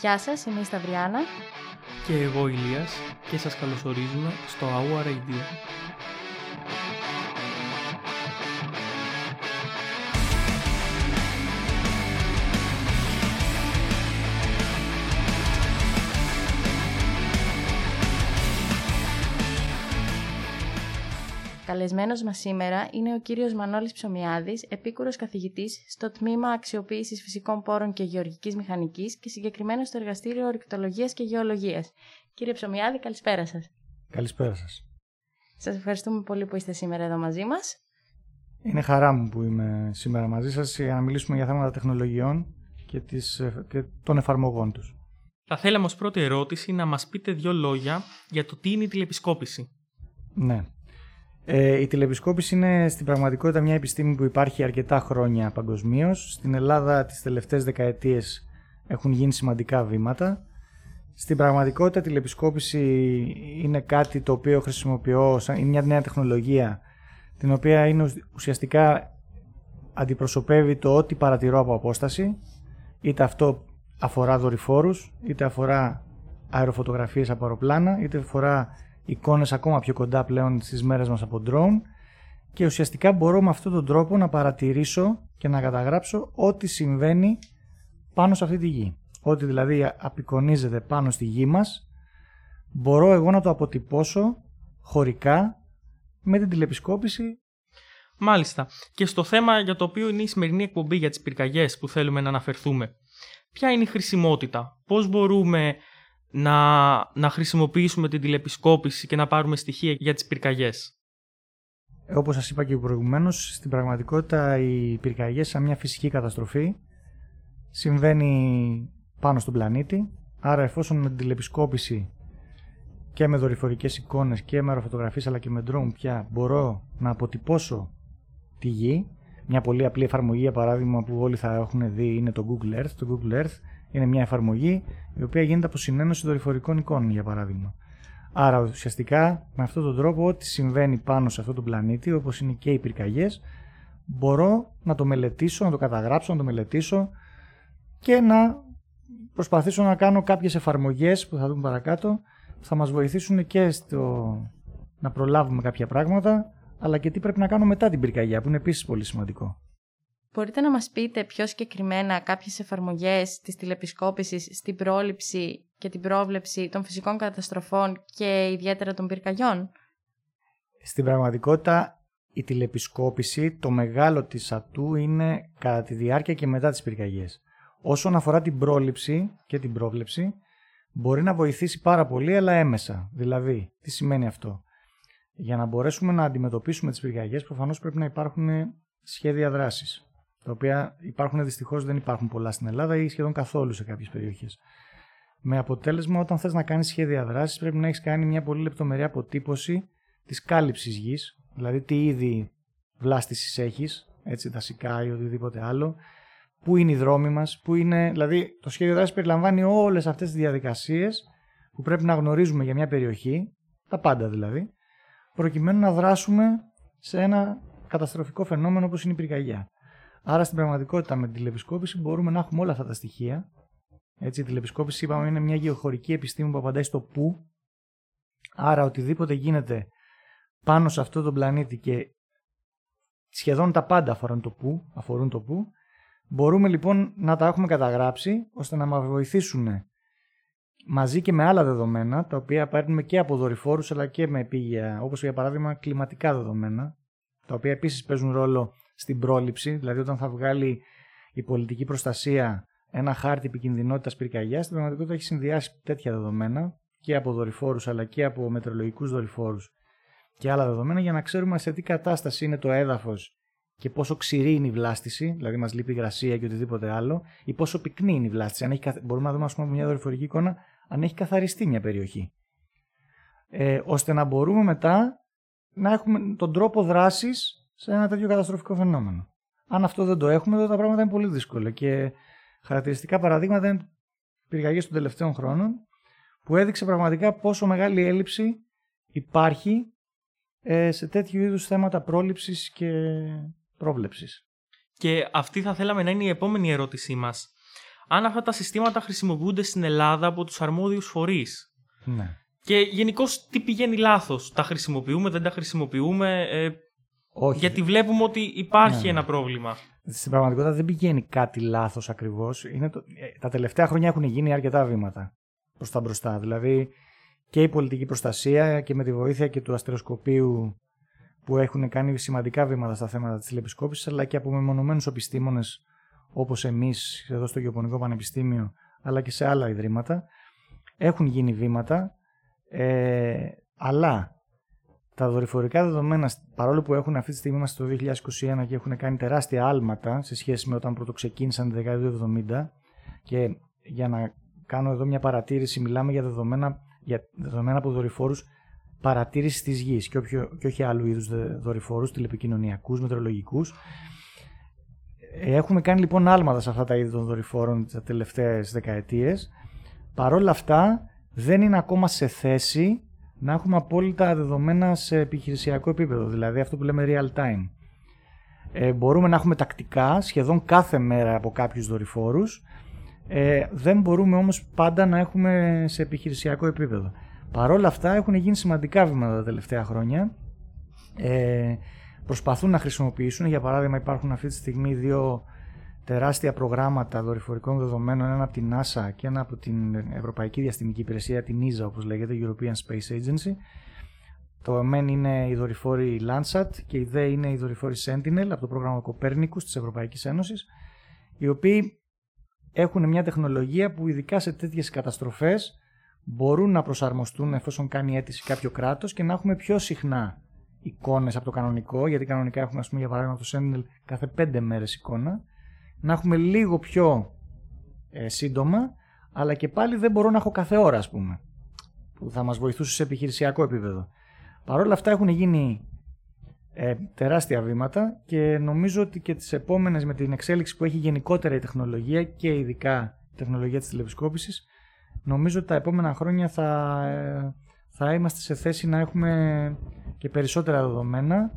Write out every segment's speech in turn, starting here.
Γεια σας, είμαι η Σταυριάνα. Και εγώ Ηλίας και σας καλωσορίζουμε στο AUA Radio. Καλεσμένος μας σήμερα είναι ο κύριος Μανώλης Ψωμιάδης, επίκουρος καθηγητής στο Τμήμα Αξιοποίησης Φυσικών Πόρων και Γεωργικής Μηχανικής και συγκεκριμένα στο Εργαστήριο Ορυκτολογίας και Γεωλογίας. Κύριε Ψωμιάδη, καλησπέρα σας. Καλησπέρα σας. Σας ευχαριστούμε πολύ που είστε σήμερα εδώ μαζί μας. Είναι χαρά μου που είμαι σήμερα μαζί σας για να μιλήσουμε για θέματα τεχνολογιών και, τις, και των εφαρμογών τους. Θα θέλαμε ως πρώτη ερώτηση να μας πείτε δύο λόγια για το τι είναι η τηλεπισκόπηση. Ναι. Ε, η τηλεπισκόπηση είναι στην πραγματικότητα μια επιστήμη που υπάρχει αρκετά χρόνια παγκοσμίως. Στην Ελλάδα τις τελευταίες δεκαετίες έχουν γίνει σημαντικά βήματα. Στην πραγματικότητα η τηλεπισκόπηση είναι κάτι το οποίο χρησιμοποιώ, είναι μια νέα τεχνολογία την οποία είναι ουσιαστικά αντιπροσωπεύει το ό,τι παρατηρώ από απόσταση είτε αυτό αφορά δορυφόρους, είτε αφορά αεροφωτογραφίες από αεροπλάνα, είτε αφορά εικόνες ακόμα πιο κοντά πλέον στις μέρες μας από drone και ουσιαστικά μπορώ με αυτόν τον τρόπο να παρατηρήσω και να καταγράψω ό,τι συμβαίνει πάνω σε αυτή τη γη. Ό,τι δηλαδή απεικονίζεται πάνω στη γη μας μπορώ εγώ να το αποτυπώσω χωρικά με την τηλεπισκόπηση. Μάλιστα. Και στο θέμα για το οποίο είναι η σημερινή εκπομπή για τις πυρκαγιές που θέλουμε να αναφερθούμε. Ποια είναι η χρησιμότητα, πώς μπορούμε να, να χρησιμοποιήσουμε την τηλεπισκόπηση και να πάρουμε στοιχεία για τις πυρκαγιές. Όπως σας είπα και προηγουμένως, στην πραγματικότητα οι πυρκαγιές σαν μια φυσική καταστροφή συμβαίνει πάνω στον πλανήτη, άρα εφόσον με την τηλεπισκόπηση και με δορυφορικές εικόνες και με αεροφωτογραφίες αλλά και με drone πια μπορώ να αποτυπώσω τη γη, μια πολύ απλή εφαρμογή για παράδειγμα που όλοι θα έχουν δει είναι το Google Earth. Το Google Earth είναι μια εφαρμογή η οποία γίνεται από συνένωση δορυφορικών εικόνων, για παράδειγμα. Άρα ουσιαστικά με αυτόν τον τρόπο ό,τι συμβαίνει πάνω σε αυτόν τον πλανήτη, όπως είναι και οι πυρκαγιές, μπορώ να το μελετήσω, να το καταγράψω, να το μελετήσω και να προσπαθήσω να κάνω κάποιες εφαρμογές που θα δούμε παρακάτω που θα μας βοηθήσουν και στο να προλάβουμε κάποια πράγματα αλλά και τι πρέπει να κάνω μετά την πυρκαγιά που είναι επίσης πολύ σημαντικό. Μπορείτε να μας πείτε πιο συγκεκριμένα κάποιες εφαρμογές της τηλεπισκόπησης στην πρόληψη και την πρόβλεψη των φυσικών καταστροφών και ιδιαίτερα των πυρκαγιών; Στην πραγματικότητα η τηλεπισκόπηση, το μεγάλο της ατού είναι κατά τη διάρκεια και μετά τις πυρκαγιές. Όσον αφορά την πρόληψη και την πρόβλεψη, μπορεί να βοηθήσει πάρα πολύ αλλά έμεσα. Δηλαδή, τι σημαίνει αυτό; Για να μπορέσουμε να αντιμετωπίσουμε τις πυρκαγιές προφανώς πρέπει να υπάρχουν σχέδια δράσης τα οποία υπάρχουν δυστυχώς δεν υπάρχουν πολλά στην Ελλάδα ή σχεδόν καθόλου σε κάποιες περιοχές. Με αποτέλεσμα, όταν θες να κάνεις σχέδια δράσης, πρέπει να έχεις κάνει μια πολύ λεπτομερή αποτύπωση της κάλυψης γης, δηλαδή τι είδη βλάστησης έχεις, έτσι δασικά ή οτιδήποτε άλλο, πού είναι οι δρόμοι μας, πού είναι. Δηλαδή, το σχέδιο δράσης περιλαμβάνει όλες αυτές τις διαδικασίες που πρέπει να γνωρίζουμε για μια περιοχή, τα πάντα δηλαδή, προκειμένου να δράσουμε σε ένα καταστροφικό φαινόμενο όπως είναι η πυρκαγιά. Άρα στην πραγματικότητα με την τηλεπισκόπηση μπορούμε να έχουμε όλα αυτά τα στοιχεία. Έτσι, η τηλεπισκόπηση είπαμε είναι μια γεωχωρική επιστήμη που απαντάει στο πού. Άρα οτιδήποτε γίνεται πάνω σε αυτό τον πλανήτη και σχεδόν τα πάντα αφορούν το πού, αφορούν το πού, μπορούμε λοιπόν να τα έχουμε καταγράψει ώστε να μας βοηθήσουν μαζί και με άλλα δεδομένα, τα οποία παίρνουμε και από δορυφόρους αλλά και με επίγεια, όπως για παράδειγμα κλιματικά δεδομένα, τα οποία επίσης παίζουν ρόλο στην πρόληψη, δηλαδή όταν θα βγάλει η πολιτική προστασία ένα χάρτη επικινδυνότητας πυρκαγιάς, στην πραγματικότητα έχει συνδυάσει τέτοια δεδομένα και από δορυφόρους αλλά και από μετρολογικούς δορυφόρους και άλλα δεδομένα για να ξέρουμε σε τι κατάσταση είναι το έδαφος και πόσο ξηρή είναι η βλάστηση, δηλαδή μας λείπει υγρασία και οτιδήποτε άλλο, ή πόσο πυκνή είναι η βλάστηση. Αν έχει, μπορούμε να δούμε, ας πούμε, μια δορυφορική εικόνα, αν έχει καθαριστεί μια περιοχή. Ε, ώστε να μπορούμε μετά να έχουμε τον τρόπο δράσης σε ένα τέτοιο καταστροφικό φαινόμενο. Αν αυτό δεν το έχουμε, τότε τα πράγματα είναι πολύ δύσκολα. Και χαρακτηριστικά παραδείγματα είναι πυρκαγιές των τελευταίων χρόνων, που έδειξε πραγματικά πόσο μεγάλη έλλειψη υπάρχει ε, σε τέτοιου είδους θέματα πρόληψης και πρόβλεψης. Και αυτή θα θέλαμε να είναι η επόμενη ερώτησή μας. αν αυτά τα συστήματα χρησιμοποιούνται στην Ελλάδα από τους αρμόδιους φορείς; Ναι. Και γενικώς τι πηγαίνει λάθος; Τα χρησιμοποιούμε, δεν τα χρησιμοποιούμε; Ε, Όχι. γιατί βλέπουμε ότι υπάρχει Ναι, ναι. ένα πρόβλημα. Στην πραγματικότητα δεν πηγαίνει κάτι λάθος ακριβώς. Τα τελευταία χρόνια έχουν γίνει αρκετά βήματα προς τα μπροστά. Δηλαδή και η πολιτική προστασία και με τη βοήθεια και του αστεροσκοπείου που έχουν κάνει σημαντικά βήματα στα θέματα της τηλεπισκόπησης, αλλά και από μεμονωμένους επιστήμονες όπως εμείς εδώ στο Γεωπονικό Πανεπιστήμιο, αλλά και σε άλλα ιδρύματα. Έχουν γίνει βήματα, ε, αλλά τα δορυφορικά δεδομένα, παρόλο που έχουν αυτή τη στιγμή είμαστε το 2021 και έχουν κάνει τεράστια άλματα σε σχέση με όταν πρώτο ξεκίνησαν τη δεκαετία του 70 και για να κάνω εδώ μια παρατήρηση, μιλάμε για δεδομένα, για δεδομένα από δορυφόρους παρατήρησης της γης και, όποιο, και όχι άλλου είδους δε- δορυφόρους, τηλεπικοινωνιακούς, μετεωρολογικούς. Ε, Έχουμε κάνει λοιπόν άλματα σε αυτά τα είδη των δορυφόρων τις τελευταίες δεκαετίες. Παρόλα αυτά δεν είναι ακόμα σε θέση να έχουμε απόλυτα δεδομένα σε επιχειρησιακό επίπεδο, δηλαδή αυτό που λέμε real time. Ε, μπορούμε να έχουμε τακτικά, σχεδόν κάθε μέρα από κάποιους δορυφόρους, ε, δεν μπορούμε όμως πάντα να έχουμε σε επιχειρησιακό επίπεδο. Παρόλα αυτά έχουν γίνει σημαντικά βήματα τα τελευταία χρόνια. Ε, προσπαθούν να χρησιμοποιήσουν, για παράδειγμα υπάρχουν αυτή τη στιγμή δύο τεράστια προγράμματα δορυφορικών δεδομένων, ένα από την NASA και ένα από την Ευρωπαϊκή Διαστημική Υπηρεσία, την ESA όπως λέγεται, European Space Agency. Το ΕΜΕΝ είναι η δορυφόρη Landsat και η ΔΕ είναι η δορυφόρη Sentinel από το πρόγραμμα Copernicus της Ευρωπαϊκής Ένωσης, οι οποίοι έχουν μια τεχνολογία που ειδικά σε τέτοιες καταστροφές μπορούν να προσαρμοστούν εφόσον κάνει αίτηση κάποιο κράτος και να έχουμε πιο συχνά εικόνες από το κανονικό, γιατί κανονικά έχουμε ας πούμε για παράδειγμα το Sentinel κάθε πέντε μέρες εικόνα, να έχουμε λίγο πιο ε, σύντομα, αλλά και πάλι δεν μπορώ να έχω κάθε ώρα ας πούμε, που θα μας βοηθούσε σε επιχειρησιακό επίπεδο. Παρ' όλα αυτά έχουν γίνει ε, τεράστια βήματα και νομίζω ότι και τις επόμενες με την εξέλιξη που έχει γενικότερα η τεχνολογία και ειδικά η τεχνολογία της τηλεπισκόπησης νομίζω ότι τα επόμενα χρόνια θα, ε, θα είμαστε σε θέση να έχουμε και περισσότερα δεδομένα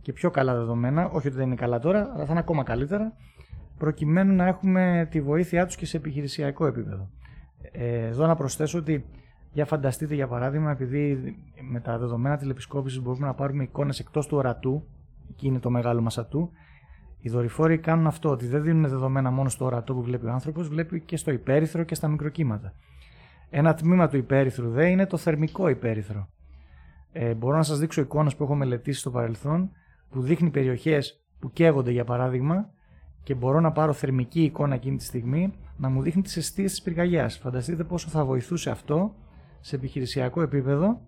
και πιο καλά δεδομένα, όχι ότι δεν είναι καλά τώρα, αλλά θα είναι ακόμα καλύτερα, προκειμένου να έχουμε τη βοήθειά τους και σε επιχειρησιακό επίπεδο. Ε, εδώ να προσθέσω ότι για φανταστείτε για παράδειγμα, επειδή με τα δεδομένα τηλεπισκόπησης μπορούμε να πάρουμε εικόνες εκτός του ορατού, εκεί είναι το μεγάλο μας ατού, οι δορυφόροι κάνουν αυτό, ότι δεν δίνουν δεδομένα μόνο στο ορατό που βλέπει ο άνθρωπος, βλέπει και στο υπέρυθρο και στα μικροκύματα. Ένα τμήμα του υπέρυθρου δε είναι το θερμικό υπέρυθρο. Ε, μπορώ να σας δείξω εικόνες που έχω μελετήσει στο παρελθόν, που δείχνει περιοχές που καίγονται για παράδειγμα και μπορώ να πάρω θερμική εικόνα εκείνη τη στιγμή να μου δείχνει τις αιστείες της πυρκαγιάς. Φανταστείτε πόσο θα βοηθούσε αυτό σε επιχειρησιακό επίπεδο,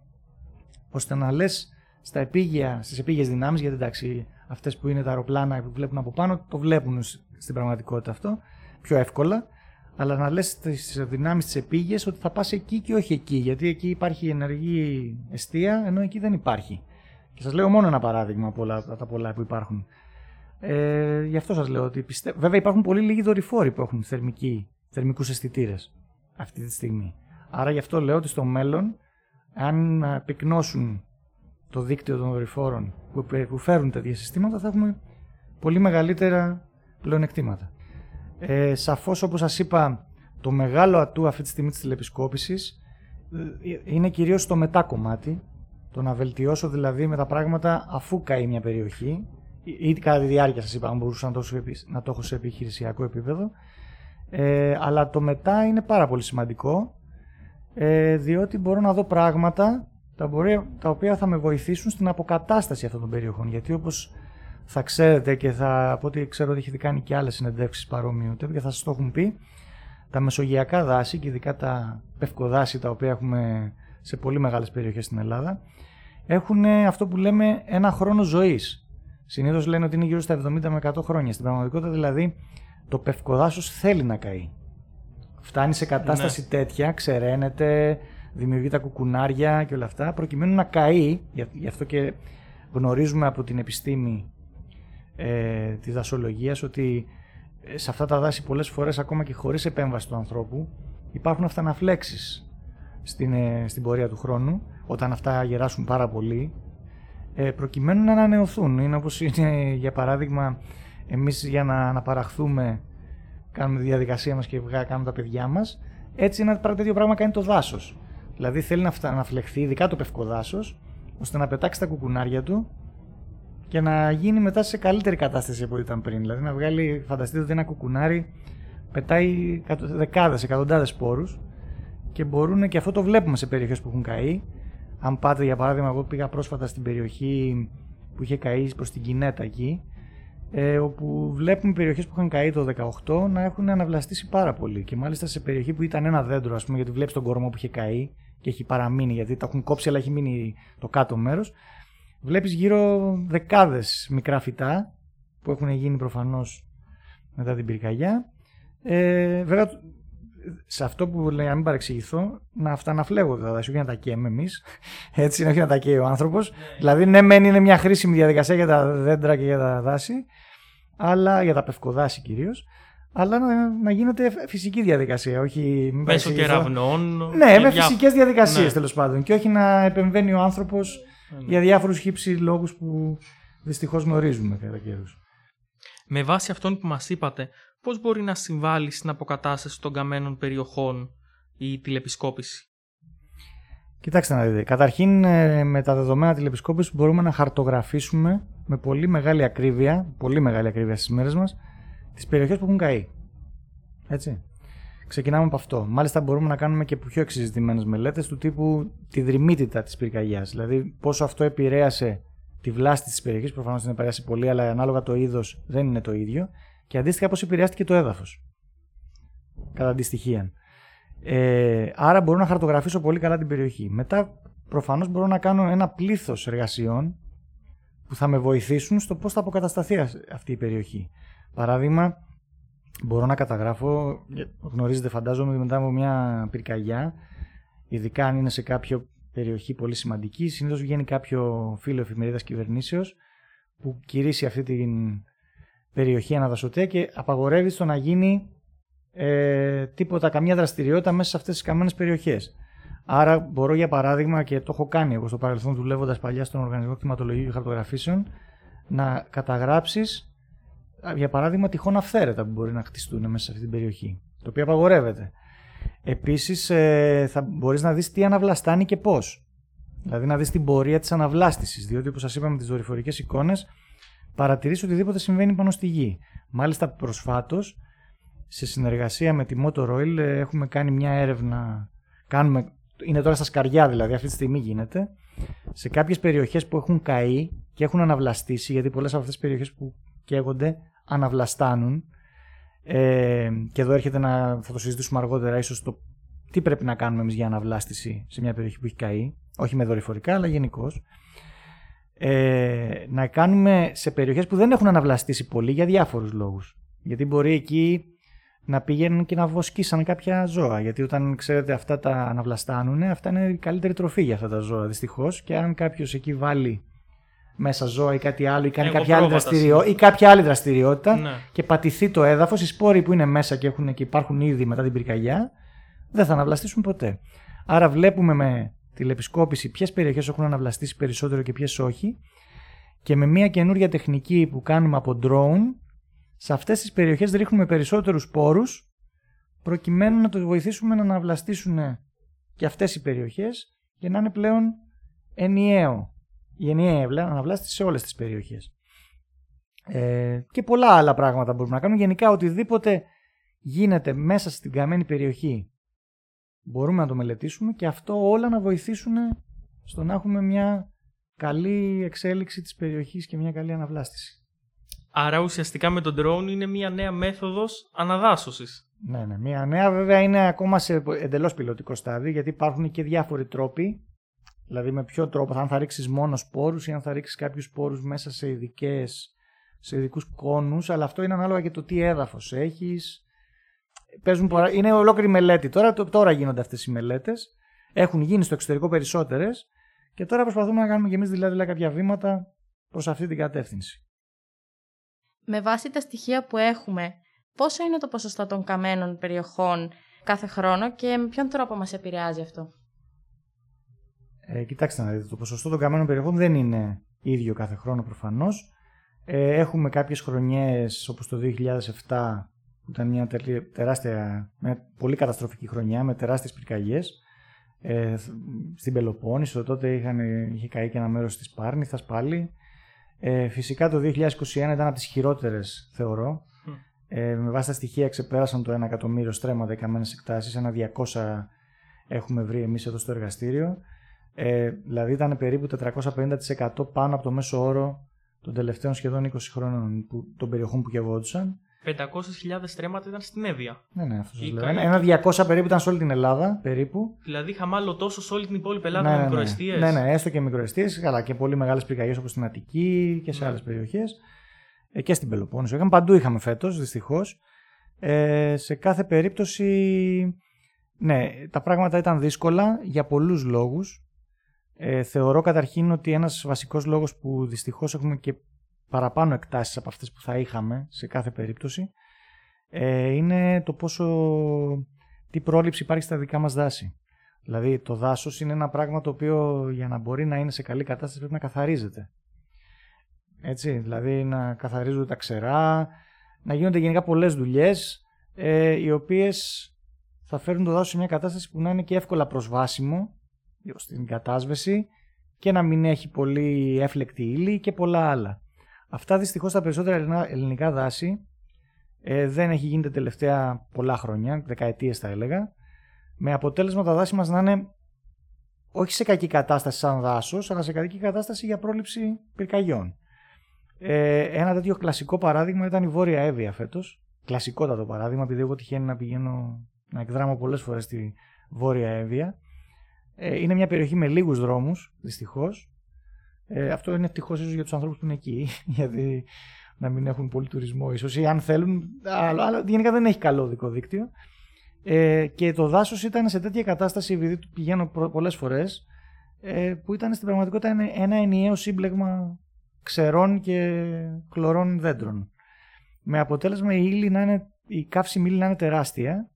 ώστε να λες στα επίγεια, στις επίγειες δυνάμεις, γιατί εντάξει αυτές που είναι τα αεροπλάνα που βλέπουν από πάνω, το βλέπουν σ- στην πραγματικότητα αυτό, πιο εύκολα, αλλά να λες στις δυνάμεις της επίγειας ότι θα πας εκεί και όχι εκεί, γιατί εκεί υπάρχει ενεργή αιστεία, ενώ εκεί δεν υπάρχει. Και σας λέω μόνο ένα παράδειγμα από όλα, από τα πολλά που υπάρχουν. Ε, γι' αυτό σας λέω ότι πιστεύω. Βέβαια υπάρχουν πολύ λίγοι δορυφόροι που έχουν θερμική, θερμικούς αισθητήρες αυτή τη στιγμή. Άρα γι' αυτό λέω ότι στο μέλλον, αν ε, πυκνώσουν το δίκτυο των δορυφόρων που, που φέρουν τέτοια συστήματα, θα έχουμε πολύ μεγαλύτερα πλεονεκτήματα. Ε, σαφώς όπως σας είπα, το μεγάλο ατού αυτή τη στιγμή της τηλεπισκόπησης ε, είναι κυρίως το μετά κομμάτι, το να βελτιώσω δηλαδή με τα πράγματα αφού καεί μια περιοχή ή ή κατά τη διάρκεια σας είπα, αν μπορούσα να το, έχω σε επι- να το έχω σε επιχειρησιακό επίπεδο. Ε, αλλά το μετά είναι πάρα πολύ σημαντικό, ε, διότι μπορώ να δω πράγματα τα, μπορεί, τα οποία θα με βοηθήσουν στην αποκατάσταση αυτών των περιοχών. Γιατί όπως θα ξέρετε και θα, από ό,τι ξέρω ότι έχετε κάνει και άλλες συνεντεύξεις παρόμοιου τύπου και θα σας το έχουν πει, τα μεσογειακά δάση και ειδικά τα πευκοδάση τα οποία έχουμε σε πολύ μεγάλες περιοχές στην Ελλάδα, έχουν αυτό που λέμε ένα χρόνο ζωής. Συνήθως λένε ότι είναι γύρω στα 70 με 100 χρόνια. Στην πραγματικότητα δηλαδή το πευκοδάσος θέλει να καεί. Φτάνει σε κατάσταση τέτοια, ξεραίνεται, δημιουργεί τα κουκουνάρια και όλα αυτά, προκειμένου να καεί, γι' γι' αυτό και γνωρίζουμε από την επιστήμη ε, της δασολογίας ότι ε, σε αυτά τα δάση πολλές φορές ακόμα και χωρίς επέμβαση του ανθρώπου υπάρχουν αυταναφλέξεις στην, ε, στην πορεία του χρόνου όταν αυτά γεράσουν πάρα πολύ ε, προκειμένου να ανανεωθούν. Είναι όπως είναι για παράδειγμα εμείς για να αναπαραχθούμε κάνουμε τη διαδικασία μας και κάνουμε τα παιδιά μας. Έτσι, ένα τέτοιο πράγμα κάνει το δάσος. Δηλαδή θέλει να, να φλεχθεί, ειδικά το πευκοδάσο, ώστε να πετάξει τα κουκουνάρια του και να γίνει μετά σε καλύτερη κατάσταση από ό,τι ήταν πριν. Δηλαδή να βγάλει, φανταστείτε ότι ένα κουκουνάρι πετάει δεκάδες, εκατοντάδες σπόρους και μπορούν και αυτό το βλέπουμε σε περιοχές που έχουν καεί. Αν πάτε, για παράδειγμα, εγώ πήγα πρόσφατα στην περιοχή που είχε καεί προς την Κινέτα εκεί, ε, όπου βλέπουμε περιοχές που είχαν καεί το 18 να έχουν αναβλαστήσει πάρα πολύ. Και μάλιστα σε περιοχή που ήταν ένα δέντρο, ας πούμε, γιατί βλέπεις τον κορμό που είχε καεί και έχει παραμείνει, γιατί τα έχουν κόψει, αλλά έχει μείνει το κάτω μέρος. Βλέπεις γύρω δεκάδες μικρά φυτά που έχουν γίνει προφανώς μετά την πυρκαγιά. Ε, βέβαια, σε αυτό που λέει, να μην παρεξηγηθώ, να αυτά να φλέγω τα δάση, όχι να τα καίμε εμείς. Έτσι, όχι να τα καίει ο άνθρωπος. Ναι. Δηλαδή, ναι, μεν είναι μια χρήσιμη διαδικασία για τα δέντρα και για τα δάση, αλλά για τα πευκοδάση κυρίως. Αλλά να, να γίνεται φυσική διαδικασία, όχι. Μέσω κεραυνών. Ναι, με διά... φυσικές διαδικασίες ναι. τέλος πάντων. Και όχι να επεμβαίνει ο άνθρωπος ναι. για διάφορους χύψη λόγους που δυστυχώς γνωρίζουμε κατά καιρούς. Με βάση αυτόν που μας είπατε, πώς μπορεί να συμβάλλει στην αποκατάσταση των καμένων περιοχών η τηλεπισκόπηση; Κοιτάξτε να δείτε. Καταρχήν ε, με τα δεδομένα τηλεπισκόπησης μπορούμε να χαρτογραφήσουμε με πολύ μεγάλη ακρίβεια, πολύ μεγάλη ακρίβεια στις μέρες μας, τις περιοχές που έχουν καεί. Έτσι. Ξεκινάμε από αυτό. Μάλιστα μπορούμε να κάνουμε και πιο εξειζητημένες μελέτες του τύπου τη δρυμύτητα της πυρκαγιάς. Δηλαδή πόσο αυτό επηρέασε τη βλάστη της περιοχής, προφανώς δεν επηρέασε πολύ, αλλά ανάλογα το είδος δεν είναι το ίδιο και αντίστοιχα πώς επηρεάστηκε το έδαφος. Κατά αντιστοιχεία. Ε, άρα μπορώ να χαρτογραφήσω πολύ καλά την περιοχή. Μετά προφανώς μπορώ να κάνω ένα πλήθος εργασιών που θα με βοηθήσουν στο πώς θα αποκατασταθεί αυτή η περιοχή. Παράδειγμα, μπορώ να καταγράφω, γνωρίζετε φαντάζομαι μετά από μια πυρκαγιά, ειδικά αν είναι σε κάποιο περιοχή πολύ σημαντική, συνήθως βγαίνει κάποιο φίλο εφημερίδας κυβερνήσεως που κηρύσσει αυτή την περιοχή αναδασωτέα και απαγορεύει στο να γίνει ε, τίποτα, καμία δραστηριότητα μέσα σε αυτές τις καμένες περιοχές. Άρα μπορώ για παράδειγμα και το έχω κάνει εγώ στο παρελθόν δουλεύοντας παλιά στον Οργανισμό Κτηματολογίου και Χαρτογραφήσεων να καταγράψεις για παράδειγμα τυχόν αυθαίρετα που μπορεί να χτιστούν μέσα σε αυτή την περιοχή, το οποίο απαγορεύεται. Επίσης ε, θα μπορείς να δεις τι αναβλαστάνει και πώς. Δηλαδή να δεις την πορεία της αναβλάστησης, διότι όπως σας είπαμε τις δορυφορικές εικόνες παρατηρήσει οτιδήποτε συμβαίνει πάνω στη γη. Μάλιστα προσφάτως, σε συνεργασία με τη Motor Oil έχουμε κάνει μια έρευνα, κάνουμε, είναι τώρα στα σκαριά δηλαδή, αυτή τη στιγμή γίνεται, σε κάποιες περιοχές που έχουν καεί και έχουν αναβλαστήσει, γιατί πολλές από αυτές τις περιοχές που καίγονται αναβλαστάνουν, ε, και εδώ έρχεται να, θα το συζητήσουμε αργότερα, ίσως το τι πρέπει να κάνουμε εμείς για αναβλάστηση σε μια περιοχή που έχει καεί, όχι με δορυφορικά αλλά γενικώς ε, να κάνουμε σε περιοχές που δεν έχουν αναβλαστήσει πολύ για διάφορους λόγους. Γιατί μπορεί εκεί να πηγαίνουν και να βοσκήσαν κάποια ζώα. Γιατί όταν ξέρετε αυτά τα αναβλαστάνουν, αυτά είναι η καλύτερη τροφή για αυτά τα ζώα δυστυχώς. Και αν κάποιος εκεί βάλει μέσα ζώα ή κάτι άλλο ή κάνει κάποια άλλη, δραστηριό, ή κάποια άλλη δραστηριότητα ναι. και πατηθεί το έδαφος, οι σπόροι που είναι μέσα και, έχουν, και υπάρχουν ήδη μετά την πυρκαγιά, δεν θα αναβλαστήσουν ποτέ. Άρα βλέπουμε με τηλεπισκόπηση ποιες περιοχές έχουν αναβλαστήσει περισσότερο και ποιες όχι. Και με μια καινούρια τεχνική που κάνουμε από drone, σε αυτές τις περιοχές ρίχνουμε περισσότερους πόρου προκειμένου να το βοηθήσουμε να αναβλαστήσουν και αυτές οι περιοχές και να είναι πλέον ενιαίο. Η ενιαία αναβλάστηση σε όλες τις περιοχές. Ε, και πολλά άλλα πράγματα μπορούμε να κάνουμε. Γενικά οτιδήποτε γίνεται μέσα στην καμένη περιοχή μπορούμε να το μελετήσουμε και αυτό όλα να βοηθήσουν στο να έχουμε μια καλή εξέλιξη της περιοχής και μια καλή αναβλάστηση. Άρα ουσιαστικά με τον drone είναι μια νέα μέθοδος αναδάσωσης. Ναι, ναι. Μια νέα βέβαια είναι ακόμα σε εντελώς πιλωτικό στάδιο γιατί υπάρχουν και διάφοροι τρόποι. Δηλαδή με ποιο τρόπο, αν θα ρίξεις μόνο σπόρους ή αν θα ρίξεις κάποιους σπόρους μέσα σε, ειδικές, σε ειδικούς κόνους, αλλά αυτό είναι ανάλογα και το τι έδαφος έχεις, παίζουν Είναι ολόκληρη μελέτη. Τώρα, τώρα γίνονται αυτές οι μελέτες. Έχουν γίνει στο εξωτερικό περισσότερες. Και τώρα προσπαθούμε να κάνουμε και εμείς δηλαδή, δηλαδή κάποια βήματα προς αυτή την κατεύθυνση. Με βάση τα στοιχεία που έχουμε, πόσο είναι το ποσοστό των καμένων περιοχών κάθε χρόνο και με ποιον τρόπο μας επηρεάζει αυτό; Ε, κοιτάξτε να δείτε, το ποσοστό των καμένων περιοχών δεν είναι ίδιο κάθε χρόνο προφανώς. Ε, έχουμε κάποιες χρονιές όπως το 2007 που ήταν μια τεράστια, μια πολύ καταστροφική χρονιά με τεράστιες πυρκαγιές ε, στην Πελοπόννησο. Τότε είχαν, είχε καεί και ένα μέρος της Πάρνηθας πάλι. Ε, φυσικά το 2021 ήταν από τις χειρότερες θεωρώ. Ε, με βάση τα στοιχεία ξεπέρασαν το 1 εκατομμύριο στρέμματα οι καμένες εκτάσεις, ένα 200 έχουμε βρει εμείς εδώ στο εργαστήριο. Ε, δηλαδή ήταν περίπου 450% πάνω από το μέσο όρο των τελευταίων σχεδόν 20 χρόνων που, των περιοχών που κεβόντουσαν. 500.000 στρέμματα ήταν στην Εύβοια. Ναι, ναι, αυτό σας λέω. Ένα 200 περίπου ήταν σε όλη την Ελλάδα, περίπου. Δηλαδή είχαμε άλλο τόσο σε όλη την υπόλοιπη Ελλάδα ναι, με ναι, μικροαιστείες. Ναι, ναι, έστω και μικροαιστείες, αλλά και πολύ μεγάλες πυρκαγιές όπως στην Αττική και σε ναι. άλλες περιοχές. Ε, και στην Πελοπόννησο. Είχαμε, παντού είχαμε φέτος, δυστυχώς. Ε, σε κάθε περίπτωση, ναι, τα πράγματα ήταν δύσκολα για πολλούς λόγους. Ε, θεωρώ καταρχήν ότι ένας βασικός λόγος που δυστυχώς έχουμε και παραπάνω εκτάσεις από αυτές που θα είχαμε σε κάθε περίπτωση ε, είναι το πόσο τι πρόληψη υπάρχει στα δικά μας δάση. Δηλαδή το δάσος είναι ένα πράγμα το οποίο για να μπορεί να είναι σε καλή κατάσταση πρέπει να καθαρίζεται. Έτσι, δηλαδή να καθαρίζονται τα ξερά, να γίνονται γενικά πολλές δουλειές ε, οι οποίες θα φέρουν το δάσος σε μια κατάσταση που να είναι και εύκολα προσβάσιμο στην κατάσβεση και να μην έχει πολύ έφλεκτη ύλη και πολλά άλλα. Αυτά δυστυχώς τα περισσότερα ελληνικά δάση ε, δεν έχει γίνει τα τελευταία πολλά χρόνια, δεκαετίες θα έλεγα, με αποτέλεσμα τα δάση μας να είναι όχι σε κακή κατάσταση σαν δάσος, αλλά σε κακή κατάσταση για πρόληψη πυρκαγιών. Ε, ένα τέτοιο κλασικό παράδειγμα ήταν η Βόρεια Εύβοια φέτος. Κλασικότατο παράδειγμα, επειδή εγώ τυχαίνει να πηγαίνω να εκδράμω πολλές φορές στη Βόρεια Εύβοια. Ε, είναι μια περιοχή με λίγους δρόμους, δυστυχώς. Ε, αυτό είναι ευτυχώς ίσως για τους ανθρώπους που είναι εκεί, γιατί να μην έχουν πολύ τουρισμό ίσως ή αν θέλουν. Αλλά, αλλά γενικά δεν έχει καλό δικό δίκτυο. Ε, και το δάσος ήταν σε τέτοια κατάσταση, επειδή πηγαίνω πολλές φορές, ε, που ήταν στην πραγματικότητα ένα ενιαίο σύμπλεγμα ξερών και κλωρών δέντρων. Με αποτέλεσμα η, ύλη να είναι, η καύση ύλη να είναι τεράστια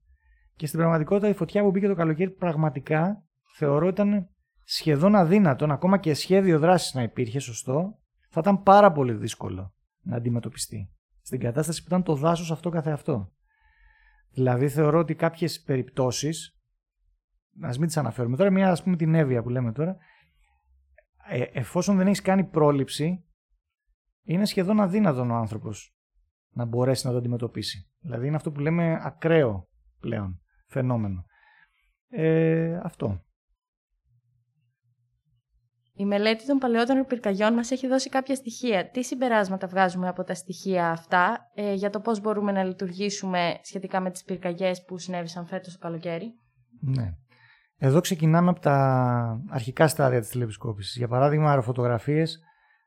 και στην πραγματικότητα η φωτιά που μπήκε το καλοκαίρι πραγματικά θεωρώ ήταν σχεδόν αδύνατον, ακόμα και σχέδιο δράσης να υπήρχε σωστό, θα ήταν πάρα πολύ δύσκολο να αντιμετωπιστεί. Στην κατάσταση που ήταν το δάσος αυτό καθεαυτό. Δηλαδή θεωρώ ότι κάποιες περιπτώσεις, ας μην τις αναφέρουμε τώρα, μια ας πούμε την Εύβοια που λέμε τώρα, ε, εφόσον δεν έχεις κάνει πρόληψη, είναι σχεδόν αδύνατον ο άνθρωπος να μπορέσει να το αντιμετωπίσει. Δηλαδή είναι αυτό που λέμε ακραίο πλέον φαινόμενο. Ε, αυτό. Η μελέτη των παλαιότερων πυρκαγιών μας έχει δώσει κάποια στοιχεία. Τι συμπεράσματα βγάζουμε από τα στοιχεία αυτά ε, για το πώς μπορούμε να λειτουργήσουμε σχετικά με τις πυρκαγιές που συνέβησαν φέτος το καλοκαίρι; Ναι. Εδώ ξεκινάμε από τα αρχικά στάδια της τηλεπισκόπησης. Για παράδειγμα, αεροφωτογραφίες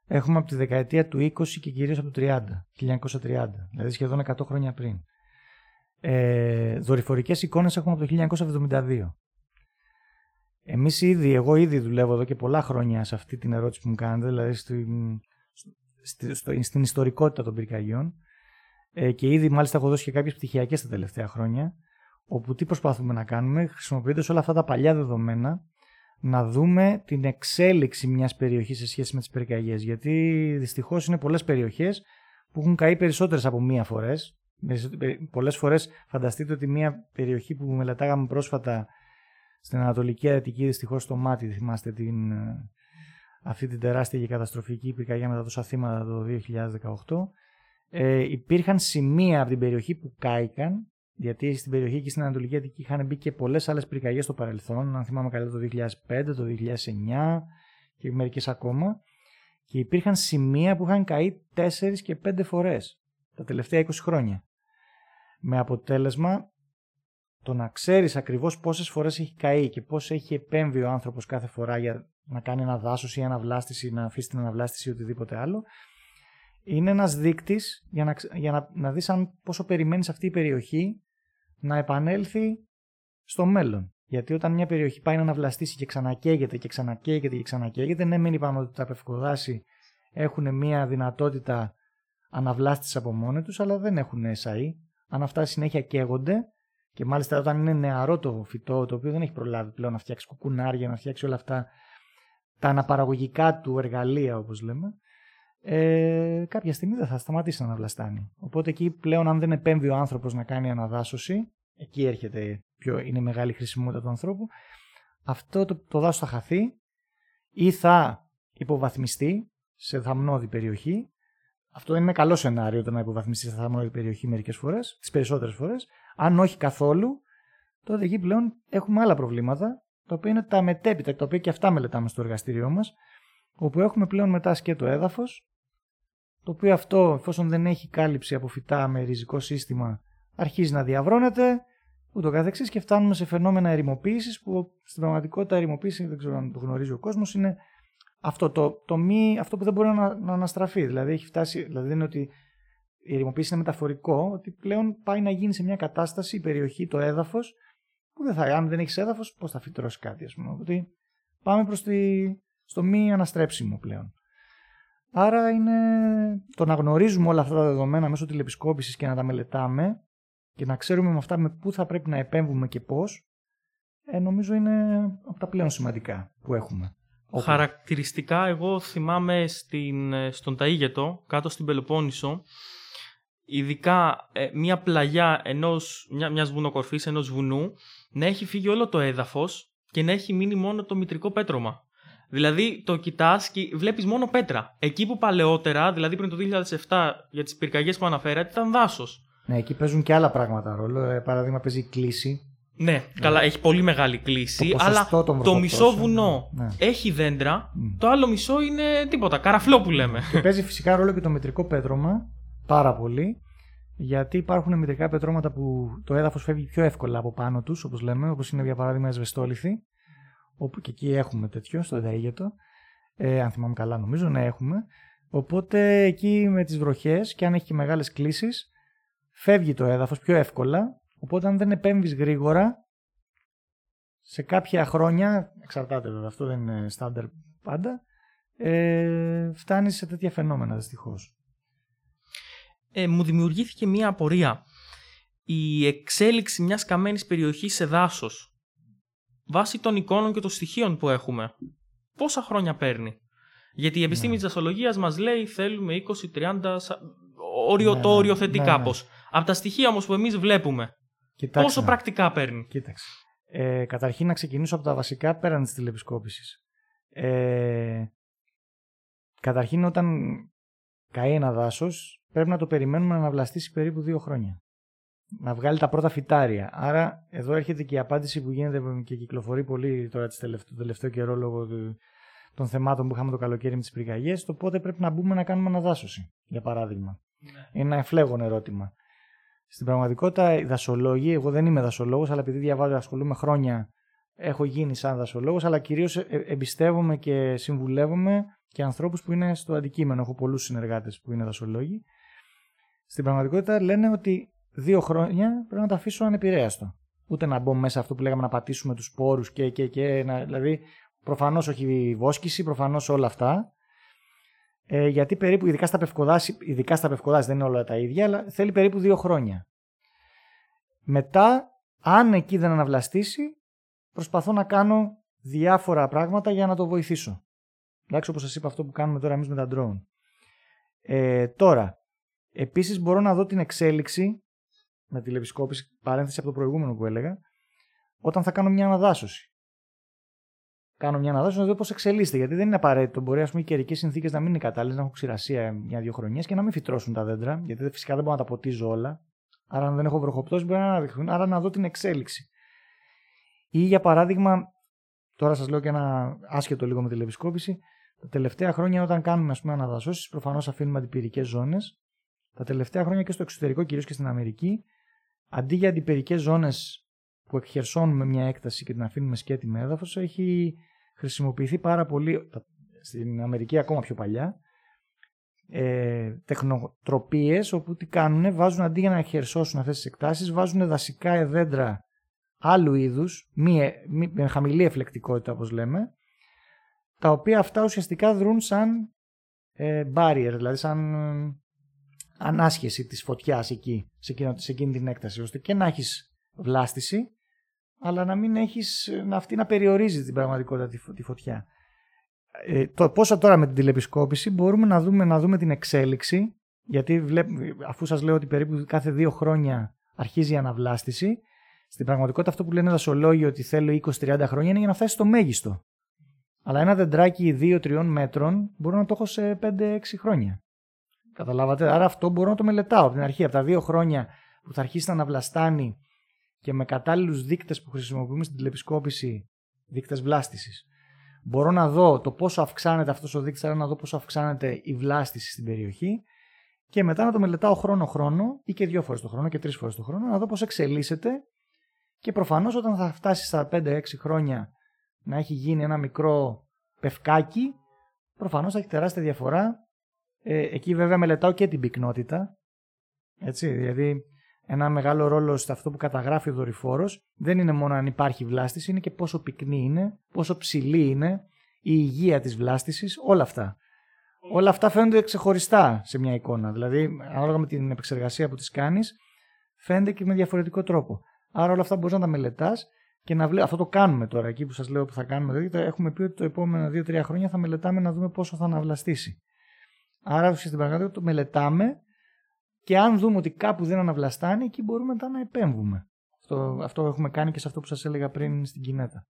έχουμε από τη δεκαετία του 20 και κυρίως από το 30, 1930, δηλαδή σχεδόν 100 χρόνια πριν. Ε, δορυφορικές εικόνες έχουμε από το 1972. Εμείς ήδη, εγώ ήδη δουλεύω εδώ και πολλά χρόνια σε αυτή την ερώτηση που μου κάνετε, δηλαδή στην, στο, στην ιστορικότητα των πυρκαγιών. Ε, και ήδη μάλιστα έχω δώσει και κάποιες πτυχιακές τα τελευταία χρόνια. Όπου τι προσπαθούμε να κάνουμε, χρησιμοποιώντας όλα αυτά τα παλιά δεδομένα, να δούμε την εξέλιξη μιας περιοχής σε σχέση με τις πυρκαγιές. Γιατί δυστυχώς είναι πολλές περιοχές που έχουν καεί περισσότερες από μία φορές. Πολλές φορές φανταστείτε ότι μία περιοχή που μελετάγαμε πρόσφατα στην Ανατολική Αττική δυστυχώς στο μάτι θυμάστε την, ε, αυτή την τεράστια και καταστροφική πυρκαγιά με τα τόσα θύματα το 2018 ε, υπήρχαν σημεία από την περιοχή που κάηκαν γιατί στην περιοχή και στην Ανατολική Αττική είχαν μπει και πολλές άλλες πυρκαγιές στο παρελθόν. Αν θυμάμαι καλά το 2005, το 2009 και μερικές ακόμα. Και υπήρχαν σημεία που είχαν καεί 4 και 5 φορές τα τελευταία 20 χρόνια. Με αποτέλεσμα το να ξέρεις ακριβώς πόσες φορές έχει καεί και πώς έχει επέμβει ο άνθρωπος κάθε φορά για να κάνει ένα δάσος ή αναβλάστηση ή να αφήσει την αναβλάστηση ή οτιδήποτε άλλο είναι ένας δείκτης για να, για να, να δεις αν πόσο περιμένεις αυτή η περιοχή να επανέλθει στο μέλλον. Γιατί όταν μια περιοχή πάει να αναβλαστήσει και ξανακαίγεται και ξανακαίγεται και ξανακαίγεται, ναι, μην είπαμε ότι τα πευκοδάση έχουν μια δυνατότητα αναβλάστησης από μόνοι τους, αλλά δεν έχουν SAE. Αν αυτά συνέχεια καίγονται, και μάλιστα όταν είναι νεαρό το φυτό, το οποίο δεν έχει προλάβει πλέον να φτιάξει κουκουνάρια, να φτιάξει όλα αυτά τα αναπαραγωγικά του εργαλεία, όπως λέμε, ε, κάποια στιγμή δεν θα σταματήσει να αναβλαστάνει. Οπότε εκεί πλέον αν δεν επέμβει ο άνθρωπος να κάνει αναδάσωση, εκεί έρχεται πιο, είναι η μεγάλη χρησιμότητα του ανθρώπου, αυτό το, το δάσος θα χαθεί ή θα υποβαθμιστεί σε θαμνώδη περιοχή. Αυτό είναι ένα καλό σενάριο το να υποβαθμιστείς σε θαμνώδη περιοχή μερικές φορές, τις περισσότερες φορές. Αν όχι καθόλου, τότε εκεί πλέον έχουμε άλλα προβλήματα, τα οποία είναι τα μετέπειτα, τα οποία και αυτά μελετάμε στο εργαστήριό μας, όπου έχουμε πλέον μετά σκέτο έδαφος, το οποίο αυτό, εφόσον δεν έχει κάλυψη από φυτά με ριζικό σύστημα, αρχίζει να διαβρώνεται, ούτω καθεξής και φτάνουμε σε φαινόμενα ερημοποίησης που στην πραγματικότητα ερημοποίηση, δεν ξέρω αν το γνωρίζει ο κόσμος, είναι αυτό, το, το μη, αυτό που δεν μπορεί να, να αναστραφεί. Δηλαδή, έχει φτάσει, δηλαδή δεν είναι ότι η ερημοποίηση είναι μεταφορικό, ότι πλέον πάει να γίνει σε μια κατάσταση η περιοχή, το έδαφος, που δεν θα, αν δεν έχεις έδαφος, πώς θα φυτρώσεις κάτι, ας πούμε. Ότι πάμε προς στο μη αναστρέψιμο πλέον. Άρα είναι το να γνωρίζουμε όλα αυτά τα δεδομένα μέσω τηλεπισκόπησης και να τα μελετάμε και να ξέρουμε με αυτά με πού θα πρέπει να επέμβουμε και πώς, ε, νομίζω είναι από τα πλέον σημαντικά που έχουμε. Χαρακτηριστικά εγώ θυμάμαι στην, στον Ταΐγετο, κάτω στην Πελοπόννησο, ειδικά ε, μια πλαγιά ενός, μια, μιας βουνοκορφής, ενός βουνού, να έχει φύγει όλο το έδαφος και να έχει μείνει μόνο το μητρικό πέτρωμα. Δηλαδή το κοιτάς και βλέπεις μόνο πέτρα. Εκεί που παλαιότερα, δηλαδή πριν το 2007, για τις πυρκαγιές που αναφέρατε, ήταν δάσος. Ναι, εκεί παίζουν και άλλα πράγματα ρόλο. Ε, παράδειγμα, παίζει η κλίση. Ναι, ναι, καλά, έχει πολύ μεγάλη κλίση. αλλά το μισό βουνό ναι. έχει δέντρα, το άλλο μισό είναι τίποτα. Καραφλό που λέμε. Και παίζει φυσικά ρόλο και το μετρικό πέτρωμα πάρα πολύ. Γιατί υπάρχουν μετρικά πετρώματα που το έδαφος φεύγει πιο εύκολα από πάνω τους, όπως λέμε, όπως είναι για παράδειγμα εσβεστόλιθη όπου και εκεί έχουμε τέτοιο, στο Δαίγετο. Ε, αν θυμάμαι καλά, νομίζω να έχουμε. Οπότε εκεί με τις βροχές και αν έχει και μεγάλες κλήσεις, φεύγει το έδαφος πιο εύκολα. Οπότε αν δεν επέμβεις γρήγορα, σε κάποια χρόνια, εξαρτάται βέβαια, αυτό δεν είναι στάνταρ πάντα, ε, φτάνεις σε τέτοια φαινόμενα δυστυχώς. Ε, μου δημιουργήθηκε μία απορία. Η εξέλιξη μιας καμένης περιοχής σε δάσος βάσει των εικόνων και των στοιχείων που έχουμε, πόσα χρόνια παίρνει; Γιατί η επιστήμη ναι. της δασολογίας μας λέει θέλουμε 20-30, όριο, ναι, το οριοθετεί ναι, ναι, κάπως. Από τα στοιχεία όμως που εμείς βλέπουμε, πόσο πρακτικά παίρνει. Κοίταξε. Ε, καταρχήν να ξεκινήσω από τα βασικά πέραν της τηλεπισκόπησης. Ε, καταρχήν όταν καεί ένα δάσος, πρέπει να το περιμένουμε να βλαστήσει περίπου δύο χρόνια να βγάλει τα πρώτα φυτάρια. Άρα εδώ έρχεται και η απάντηση που γίνεται και κυκλοφορεί πολύ τώρα το τελευταίο καιρό λόγω των θεμάτων που είχαμε το καλοκαίρι με τις πυρκαγιές. Το πότε πρέπει να μπούμε να κάνουμε αναδάσωση, για παράδειγμα. Ναι. Είναι ένα εφλέγον ερώτημα. Στην πραγματικότητα, οι δασολόγοι, εγώ δεν είμαι δασολόγος, αλλά επειδή διαβάζω, ασχολούμαι χρόνια, έχω γίνει σαν δασολόγος, αλλά κυρίως ε, ε, εμπιστεύομαι και συμβουλεύομαι και ανθρώπους που είναι στο αντικείμενο. Έχω πολλούς συνεργάτες που είναι δασολόγοι. Στην πραγματικότητα λένε ότι δύο χρόνια πρέπει να το αφήσω ανεπηρέαστο. Ούτε να μπω μέσα αυτό που λέγαμε να πατήσουμε τους σπόρους και, και, και. Να, δηλαδή, προφανώς όχι βόσκηση, προφανώς όλα αυτά. Ε, γιατί περίπου, ειδικά στα πευκοδάση, ειδικά στα πευκοδάση δεν είναι όλα τα ίδια, αλλά θέλει περίπου δύο χρόνια. Μετά, αν εκεί δεν αναβλαστήσει, προσπαθώ να κάνω διάφορα πράγματα για να το βοηθήσω. Εντάξει, όπως σας είπα αυτό που κάνουμε τώρα εμείς με τα drone. Ε, τώρα, επίσης μπορώ να δω την εξέλιξη με τηλεπισκόπηση, παρένθεση από το προηγούμενο που έλεγα, όταν θα κάνω μια αναδάσωση. Κάνω μια αναδάσωση να δω πώς εξελίσσεται. Γιατί δεν είναι απαραίτητο. Μπορεί ας πούμε, οι καιρικέ συνθήκες να μην είναι κατάλληλες, να έχουν ξηρασία μια-δύο χρονιές και να μην φυτρώσουν τα δέντρα. Γιατί φυσικά δεν μπορώ να τα ποτίζω όλα. Άρα, αν δεν έχω βροχοπτώσεις, μπορεί να αναδειχθούν. Άρα, να δω την εξέλιξη. Ή για παράδειγμα, τώρα σας λέω και ένα άσχετο λίγο με τηλεπισκόπηση. Τα τελευταία χρόνια, όταν κάνουμε ας πούμε, αναδασώσεις, προφανώς αφήνουμε αντιπυρικές ζώνες. Τα τελευταία χρόνια και στο εξωτερικό, κυρίως και στην Αμερική, αντί για αντιπερικές ζώνες που εκχερσώνουμε μια έκταση και την αφήνουμε σκέτη με έδαφος, έχει χρησιμοποιηθεί πάρα πολύ, στην Αμερική ακόμα πιο παλιά, ε, τεχνοτροπίες όπου τι κάνουν, βάζουν αντί για να χερσώσουν αυτές τις εκτάσεις, βάζουν δασικά δέντρα άλλου είδους, μη, μη, με χαμηλή εφλεκτικότητα όπως λέμε, τα οποία αυτά ουσιαστικά δρούν σαν ε, barrier, δηλαδή σαν ανάσχεση της φωτιάς εκεί, σε εκείνη, σε εκείνη την έκταση, ώστε και να έχεις βλάστηση, αλλά να μην έχεις να αυτή να περιορίζεις την πραγματικότητα τη, φωτιά. ε, το, πόσο τώρα με την τηλεπισκόπηση μπορούμε να δούμε, να δούμε την εξέλιξη, γιατί βλέπ, αφού σας λέω ότι περίπου κάθε δύο χρόνια αρχίζει η αναβλάστηση, στην πραγματικότητα αυτό που λένε δασολόγοι ότι θέλω 20-30 χρόνια είναι για να φτάσει στο μέγιστο. Αλλά ένα δεντράκι 2-3 μέτρων μπορώ να το έχω σε 5-6 χρόνια. Καταλάβατε; Άρα αυτό μπορώ να το μελετάω από την αρχή. Από τα δύο χρόνια που θα αρχίσει να αναβλαστάνει και με κατάλληλους δείκτες που χρησιμοποιούμε στην τηλεπισκόπηση, δείκτες βλάστησης, μπορώ να δω το πόσο αυξάνεται αυτός ο δείκτης, να δω πόσο αυξάνεται η βλάστηση στην περιοχή και μετά να το μελετάω χρόνο-χρόνο ή και δύο φορές το χρόνο και τρεις φορές το χρόνο, να δω πώς εξελίσσεται και προφανώς όταν θα φτάσει στα 5-6 χρόνια να έχει γίνει ένα μικρό πευκάκι, προφανώς θα έχει τεράστια διαφορά. Ε, εκεί βέβαια μελετάω και την πυκνότητα. Έτσι, δηλαδή ένα μεγάλο ρόλο σε αυτό που καταγράφει ο δορυφόρος δεν είναι μόνο αν υπάρχει βλάστηση, είναι και πόσο πυκνή είναι, πόσο ψηλή είναι, η υγεία της βλάστησης, όλα αυτά. Όλα αυτά φαίνονται ξεχωριστά σε μια εικόνα. Δηλαδή, ανάλογα με την επεξεργασία που τη κάνεις, φαίνεται και με διαφορετικό τρόπο. Άρα όλα αυτά μπορείς να τα μελετάς και να βλέπει. Αυτό το κάνουμε τώρα εκεί που σας λέω που θα κάνουμε. Δηλαδή, έχουμε πει ότι το επόμενο 2-3 χρόνια θα μελετάμε να δούμε πόσο θα αναβλαστήσει. Άρα στην πραγματικότητα το μελετάμε και αν δούμε ότι κάπου δεν αναβλαστάνει, εκεί μπορούμε μετά να επέμβουμε. Αυτό, αυτό έχουμε κάνει και σε αυτό που σας έλεγα πριν στην Κινέτα.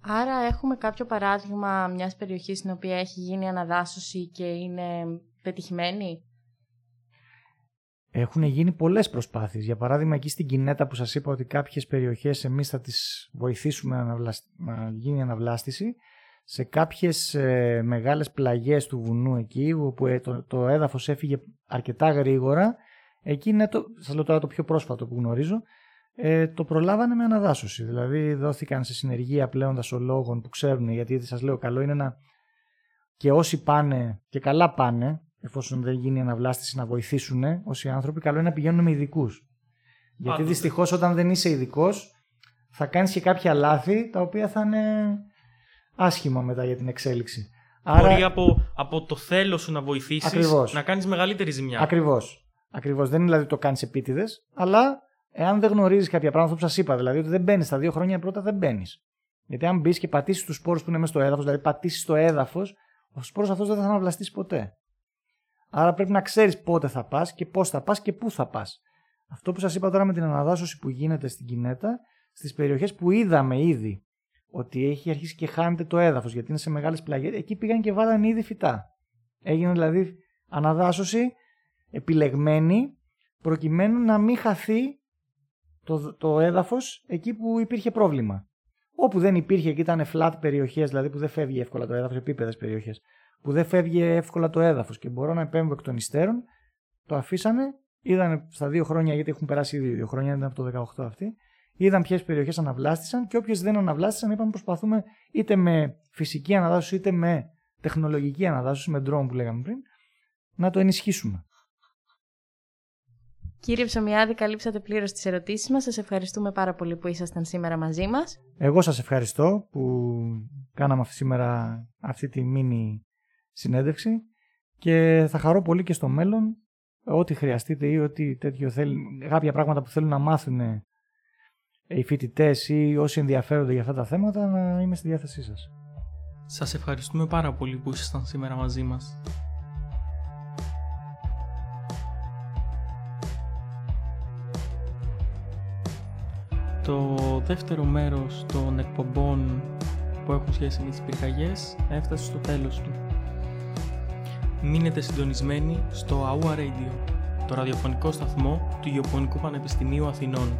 Άρα έχουμε κάποιο παράδειγμα μιας περιοχής στην οποία έχει γίνει αναδάσωση και είναι πετυχημένη; Έχουν γίνει πολλές προσπάθειες. Για παράδειγμα εκεί στην Κινέτα που σας είπα ότι κάποιες περιοχές εμείς θα τις βοηθήσουμε να, να γίνει αναβλάστηση σε κάποιες ε, μεγάλες πλαγιές του βουνού εκεί όπου ε, το, το έδαφος έφυγε αρκετά γρήγορα εκεί είναι το, σας λέω τώρα το πιο πρόσφατο που γνωρίζω ε, το προλάβανε με αναδάσωση δηλαδή δόθηκαν σε συνεργεία πλέον δασολόγων που ξέρουν γιατί σας λέω καλό είναι να και όσοι πάνε και καλά πάνε εφόσον δεν γίνει αναβλάστηση να βοηθήσουν όσοι άνθρωποι καλό είναι να πηγαίνουν με ειδικούς. γιατί δυστυχώς όταν δεν είσαι ειδικός θα κάνεις και κάποια λάθη τα οποία θα είναι άσχημα μετά για την εξέλιξη. Άρα... Μπορεί από, από το θέλω σου να βοηθήσεις να κάνεις μεγαλύτερη ζημιά. Ακριβώς. Ακριβώς. Δεν είναι δηλαδή το κάνεις επίτηδες, αλλά εάν δεν γνωρίζεις κάποια πράγματα, που σας είπα, δηλαδή ότι δεν μπαίνεις στα δύο χρόνια πρώτα, δεν μπαίνεις. Γιατί αν μπεις και πατήσεις τους σπόρους που είναι μέσα στο έδαφος, δηλαδή πατήσεις το έδαφος, ο σπόρος αυτός δεν θα αναβλαστείς ποτέ. Άρα πρέπει να ξέρεις πότε θα πας και πώς θα πας και πού θα πας. Αυτό που σας είπα τώρα με την αναδάσωση που γίνεται στην Κινέτα, στις περιοχές που είδαμε ήδη ότι έχει αρχίσει και χάνεται το έδαφος γιατί είναι σε μεγάλες πλαγιές. Εκεί πήγαν και βάλανε ήδη φυτά. Έγινε δηλαδή αναδάσωση επιλεγμένη προκειμένου να μην χαθεί το, το έδαφος εκεί που υπήρχε πρόβλημα. Όπου δεν υπήρχε και ήταν flat περιοχές, δηλαδή που δεν φεύγει εύκολα το έδαφος, επίπεδες περιοχές, που δεν φεύγει εύκολα το έδαφος και μπορώ να επέμβω εκ των υστέρων, το αφήσανε, είδαν στα δύο χρόνια, γιατί έχουν περάσει ήδη δύο χρόνια, ήταν από το 18 αυτή, είδαν ποιες περιοχές αναβλάστησαν και όποιες δεν αναβλάστησαν, είπαμε προσπαθούμε είτε με φυσική αναδάσωση είτε με τεχνολογική αναδάσωση, με drone που λέγαμε πριν, να το ενισχύσουμε. Κύριε Ψωμιάδη, καλύψατε πλήρως τις ερωτήσεις μας. Σας ευχαριστούμε πάρα πολύ που ήσασταν σήμερα μαζί μας. Εγώ σας ευχαριστώ που κάναμε σήμερα αυτή τη μίνι συνέντευξη και θα χαρώ πολύ και στο μέλλον ό,τι χρειαστείτε ή ό,τι τέτοιο θέλει, κάποια πράγματα που θέλουν να μάθουν οι φοιτητές ή όσοι ενδιαφέρονται για αυτά τα θέματα να είμαι στη διάθεσή σας. Σας ευχαριστούμε πάρα πολύ που ήσασταν σήμερα μαζί μας. Το δεύτερο μέρος των εκπομπών που έχουν σχέση με τις πυρκαγιές έφτασε στο τέλος του. Μείνετε συντονισμένοι στο AUA Radio, το ραδιοφωνικό σταθμό του Γεωπονικού Πανεπιστημίου Αθηνών.